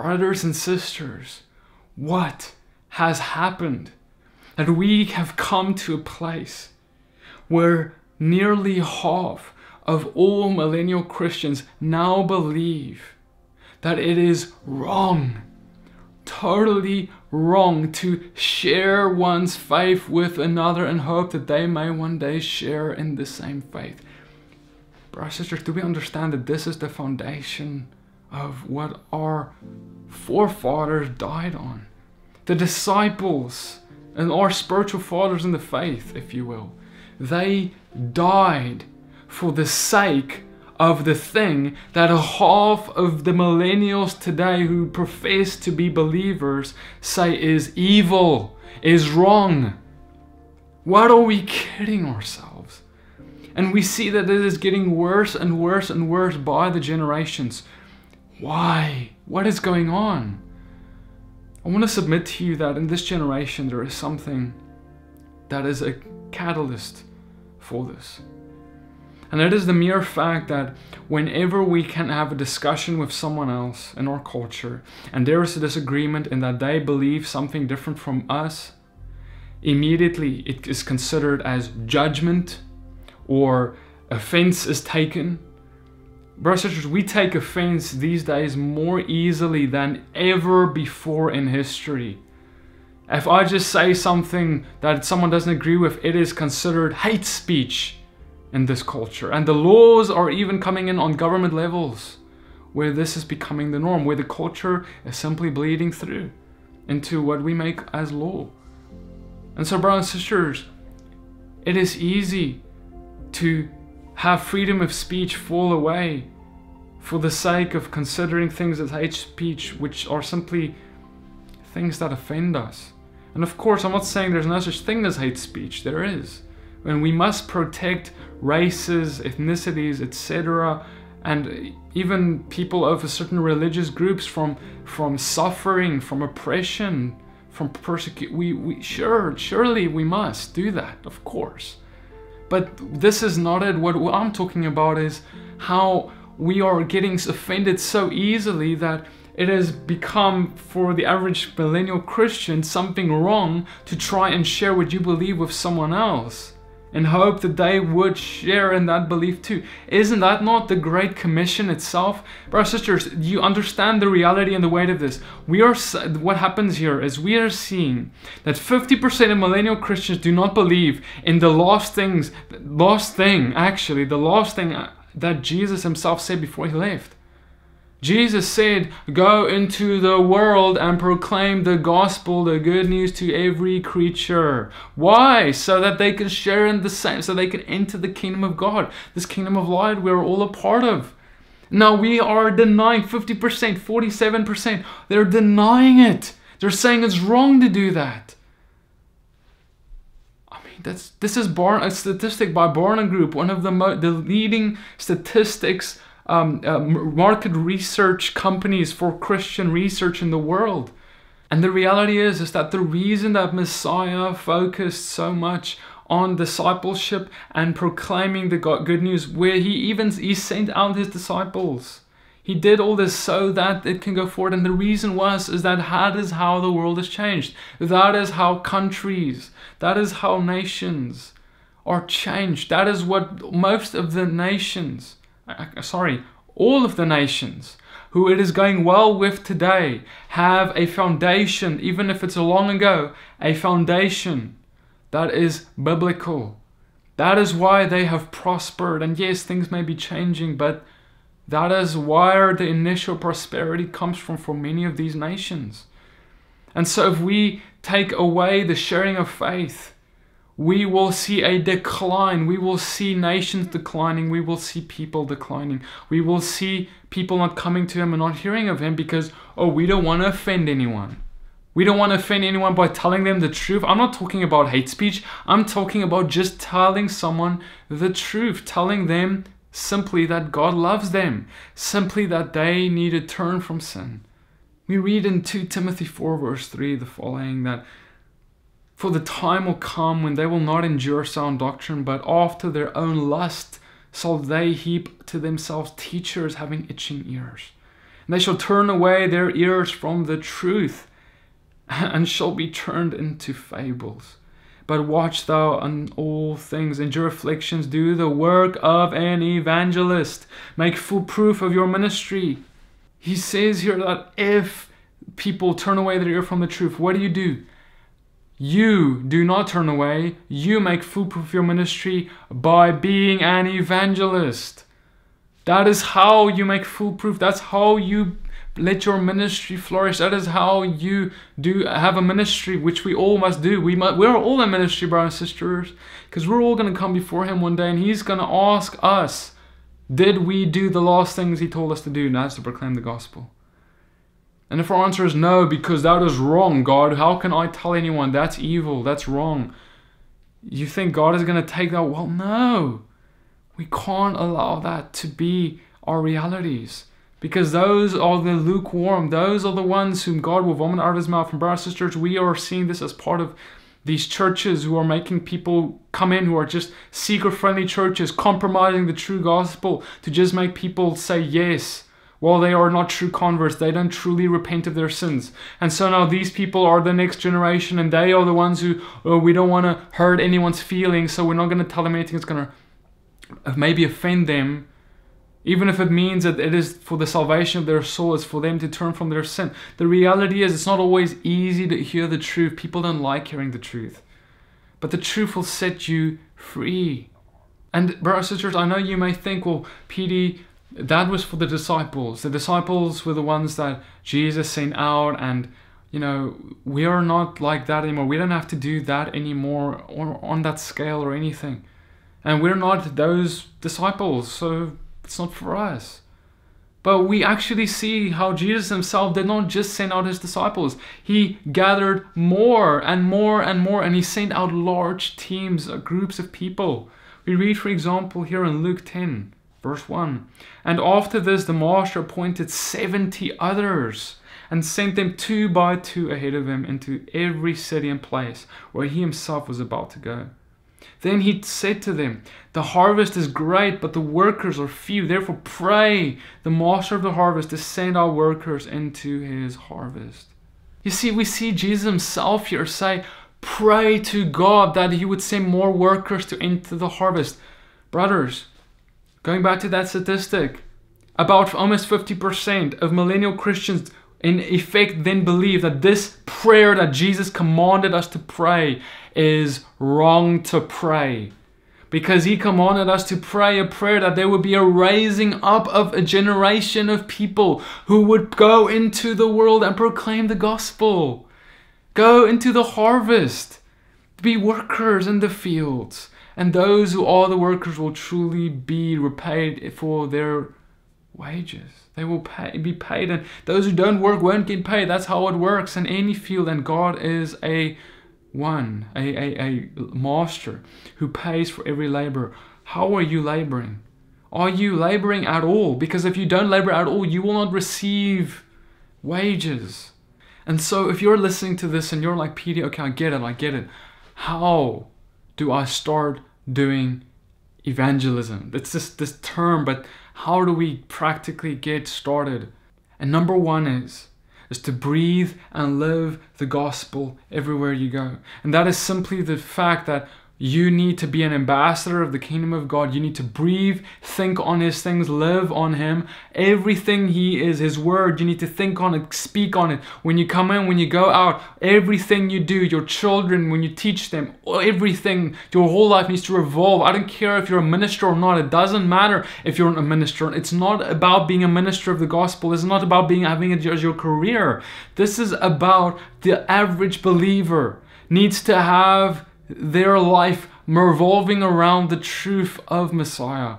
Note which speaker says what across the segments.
Speaker 1: Brothers and sisters, what has happened? That we have come to a place where nearly half of all millennial Christians now believe that it is wrong, totally wrong to share one's faith with another and hope that they may one day share in the same faith. Brothers and sisters, do we understand that this is the foundation of what our forefathers died on? The disciples and our spiritual fathers in the faith, if you will, they died for the sake of the thing that a half of the millennials today who profess to be believers say is evil, is wrong. What are we kidding ourselves? And we see that it is getting worse and worse and worse by the generations. Why? What is going on? I want to submit to you that in this generation there is something that is a catalyst for this. And it is the mere fact that whenever we can have a discussion with someone else in our culture and there is a disagreement in that they believe something different from us, immediately it is considered as judgment or offense is taken. Brothers and sisters, we take offense these days more easily than ever before in history. If I just say something that someone doesn't agree with, it is considered hate speech in this culture. And the laws are even coming in on government levels where this is becoming the norm, where the culture is simply bleeding through into what we make as law. And so, brothers and sisters, it is easy to have freedom of speech fall away for the sake of considering things as hate speech, which are simply things that offend us. And of course, I'm not saying there's no such thing as hate speech, there is. And we must protect races, ethnicities, etc., and even people of certain religious groups from from suffering, from oppression, from persecute. We, we sure, surely we must do that, of course. But this is not it. What, I'm talking about is how we are getting offended so easily that it has become for the average millennial Christian something wrong to try and share what you believe with someone else and hope that they would share in that belief too. Isn't that not the Great Commission itself? Brothers sisters, you understand the reality and the weight of this. We are what happens here is we are seeing that 50% of millennial Christians do not believe in the last things, last thing actually, the last thing uh, that Jesus himself said before he left. Jesus said, Go into the world and proclaim the gospel, the good news to every creature. Why? So that they can share in the same, so they can enter the kingdom of God, this kingdom of light we're all a part of. Now we are denying 50%, 47%. They're denying it. They're saying it's wrong to do that. I mean, that's this is Barn, a statistic by Barna Group, one of the, the leading statistics um, uh, market research companies for Christian research in the world. And the reality is, is that the reason that Messiah focused so much on discipleship and proclaiming the good news, where he even he sent out his disciples. He did all this so that it can go forward. And the reason was is that that is how the world has changed. That is how countries, that is how nations are changed. That is what most of the nations Uh, uh, sorry, all of the nations who it is going well with today have a foundation, even if it's a long ago, a foundation that is biblical. That is why they have prospered. And yes, things may be changing, but that is where the initial prosperity comes from for many of these nations. And so if we take away the sharing of faith, we will see a decline. We will see nations declining. We will see people declining. We will see people not coming to Him and not hearing of Him because, oh, we don't want to offend anyone. We don't want to offend anyone by telling them the truth. I'm not talking about hate speech. I'm talking about just telling someone the truth, telling them simply that God loves them, simply that they need to turn from sin. We read in 2 Timothy 4, verse 3, the following that for the time will come when they will not endure sound doctrine, but after their own lust shall they heap to themselves teachers having itching ears. And they shall turn away their ears from the truth, and shall be turned into fables. But watch thou on all things, endure afflictions, do the work of an evangelist, make full proof of your ministry. He says here that if people turn away their ear from the truth, what do you do? You do not turn away. You make full proof of your ministry by being an evangelist. That is how you make foolproof. That's how you let your ministry flourish. That is how you do have a ministry, which we all must do. We must, we're all in ministry, brothers and sisters, because we're all going to come before Him one day, and He's going to ask us, did we do the last things He told us to do? And that's to proclaim the gospel. And if our answer is no, because that is wrong, God, how can I tell anyone that's evil, that's wrong? You think God is going to take that? Well, no. We can't allow that to be our realities because those are the lukewarm. Those are the ones whom God will vomit out of his mouth. And brothers and sisters, we are seeing this as part of these churches who are making people come in who are just seeker friendly churches, compromising the true gospel to just make people say yes. While they are not true converts, they don't truly repent of their sins. And so now these people are the next generation, and they are the ones who, oh, we don't want to hurt anyone's feelings, so we're not going to tell them anything that's going to uh, maybe offend them even if it means that it is for the salvation of their soul, it's for them to turn from their sin. The reality is, it's not always easy to hear the truth. People don't like hearing the truth. But the truth will set you free. And, brothers and sisters, I know you may think, well, PD, that was for the disciples. The disciples were the ones that Jesus sent out, and, you know, we are not like that anymore. We don't have to do that anymore or on that scale or anything. And we're not those disciples, so it's not for us. But we actually see how Jesus himself did not just send out his disciples. He gathered more and more and more, and he sent out large teams, uh, groups of people. We read, for example, here in Luke 10, verse 1. And after this, the master appointed 70 others and sent them two by two ahead of him into every city and place where he himself was about to go. Then he said to them, The harvest is great, but the workers are few. Therefore, pray the master of the harvest to send out workers into his harvest. You see, we see Jesus himself here say, Pray to God that he would send more workers to enter the harvest. Brothers, going back to that statistic, about almost 50% of millennial Christians in effect then believe that this prayer that Jesus commanded us to pray is wrong to pray. Because he commanded us to pray a prayer that there would be a raising up of a generation of people who would go into the world and proclaim the gospel. Go into the harvest. Be workers in the fields. And those who are the workers will truly be repaid for their wages. They will pay, be paid, and those who don't work won't get paid. That's how it works in any field, and God is a one, a, a, a master who pays for every labor. How are you laboring? Are you laboring at all? Because if you don't labor at all, you will not receive wages. And so if you're listening to this and you're like, PD, okay, I get it, I get it. How do I start doing evangelism? It's just this term, but how do we practically get started? And number one is is to breathe and live the gospel everywhere you go. And that is simply the fact that you need to be an ambassador of the kingdom of God. You need to breathe, think on His things, live on Him. Everything He is, His word, you need to think on it, speak on it. When you come in, when you go out, everything you do, your children, when you teach them, everything, your whole life needs to revolve. I don't care if you're a minister or not. It doesn't matter if you're a minister. It's not about being a minister of the gospel. It's not about being having it as your career. This is about the average believer needs to have their life revolving around the truth of Messiah,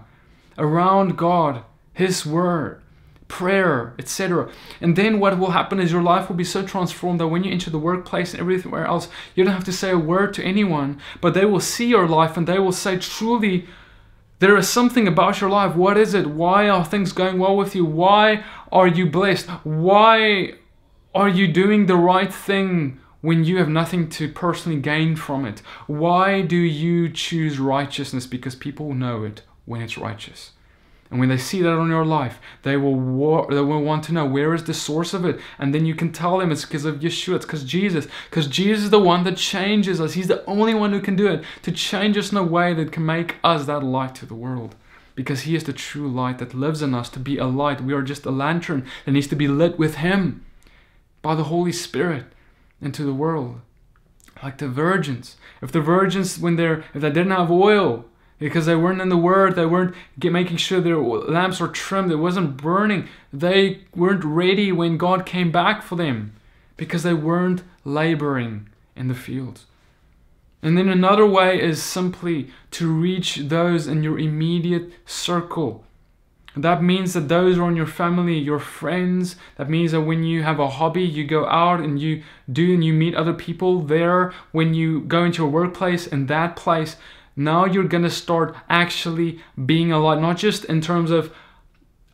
Speaker 1: around God, His Word, prayer, etc. And then what will happen is your life will be so transformed that when you enter the workplace and everywhere else, you don't have to say a word to anyone, but they will see your life and they will say, truly, there is something about your life. What is it? Why are things going well with you? Why are you blessed? Why are you doing the right thing when you have nothing to personally gain from it? Why do you choose righteousness? Because people know it when it's righteous. And when they see that on your life, they will wa- they will want to know where is the source of it, and then you can tell them it's because of Yeshua, it's because Jesus, because Jesus is the one that changes us. He's the only one who can do it to change us in a way that can make us that light to the world. Because He is the true light that lives in us to be a light. We are just a lantern that needs to be lit with Him by the Holy Spirit into the world. Like the virgins. If the virgins, when they're if they didn't have oil, because they weren't in the word they weren't making sure their lamps were trimmed it wasn't burning they weren't ready when god came back for them because they weren't laboring in the fields and then another way is simply to reach those in your immediate circle that means that those are on your family, your friends. That means that when you have a hobby, you go out and you do and you meet other people there. When you go into a workplace, in that place, now you're gonna start actually being a lot, not just in terms of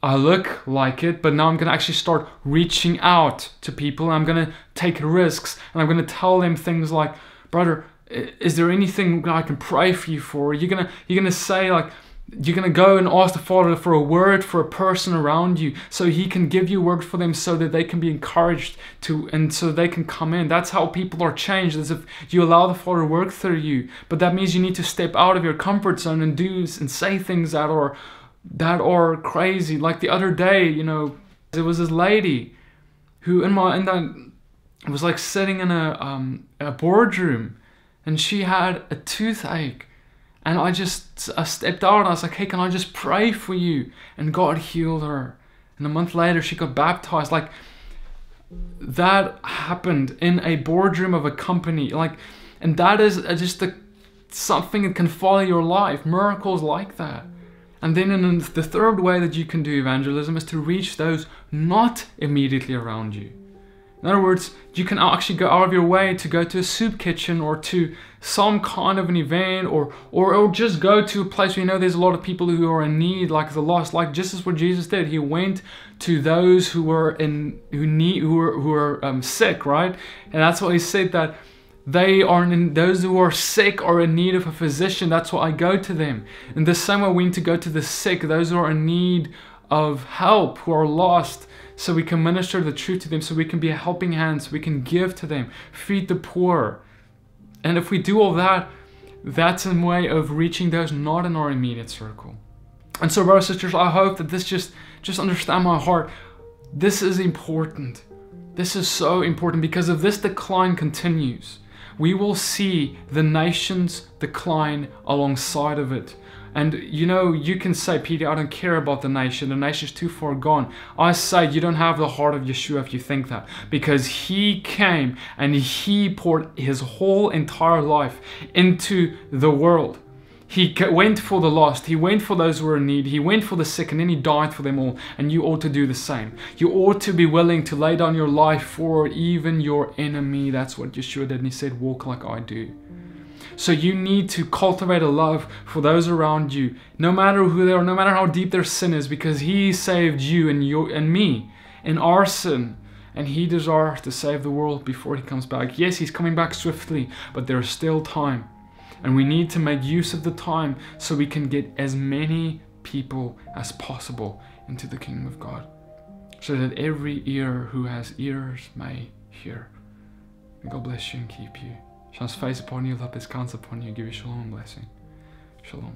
Speaker 1: I look like it, but now I'm gonna actually start reaching out to people. I'm gonna take risks and I'm gonna tell them things like, brother, is there anything I can pray for you for? You're gonna you're gonna say like you're going to go and ask the Father for a word for a person around you so He can give you word for them so that they can be encouraged to and so they can come in. That's how people are changed, as if you allow the Father to work through you. But that means you need to step out of your comfort zone and do and say things that are that are crazy. Like the other day, you know, there was this lady who in my in that was like sitting in a um a boardroom and she had a toothache and I just I stepped out and I was like, hey, can I just pray for you? And God healed her. And a month later, she got baptized. Like, that happened in a boardroom of a company. Like, and that is uh, just a, something that can follow your life. Miracles like that. And then the third way that you can do evangelism is to reach those not immediately around you. In other words, you can actually go out of your way to go to a soup kitchen or to some kind of an event or, or, or just go to a place where you know there's a lot of people who are in need, like the lost, like just as what Jesus did. He went to those who were in who need who were who were um, sick, right? And that's why he said that they are in those who are sick or in need of a physician. That's why I go to them. In the same way, we need to go to the sick, those who are in need of help, who are lost so we can minister the truth to them, so we can be a helping hand, so we can give to them, feed the poor. And if we do all that, that's a way of reaching those not in our immediate circle. And so, brothers and sisters, I hope that this just just understand my heart. This is important. This is so important because if this decline continues, we will see the nations decline alongside of it. And you know, you can say, Peter, I don't care about the nation. The nation's too far gone. I say you don't have the heart of Yeshua if you think that. Because he came and he poured his whole entire life into the world. He went for the lost. He went for those who were in need. He went for the sick and then he died for them all. And you ought to do the same. You ought to be willing to lay down your life for even your enemy. That's what Yeshua did. And he said, Walk like I do. So you need to cultivate a love for those around you, no matter who they are, no matter how deep their sin is, because He saved you and you and me in our sin. And he desires to save the world before he comes back. Yes, he's coming back swiftly, but there's still time. And we need to make use of the time so we can get as many people as possible into the kingdom of God. So that every ear who has ears may hear. God bless you and keep you. Shine his face upon you, lift his counts upon you, give you shalom blessing. Shalom.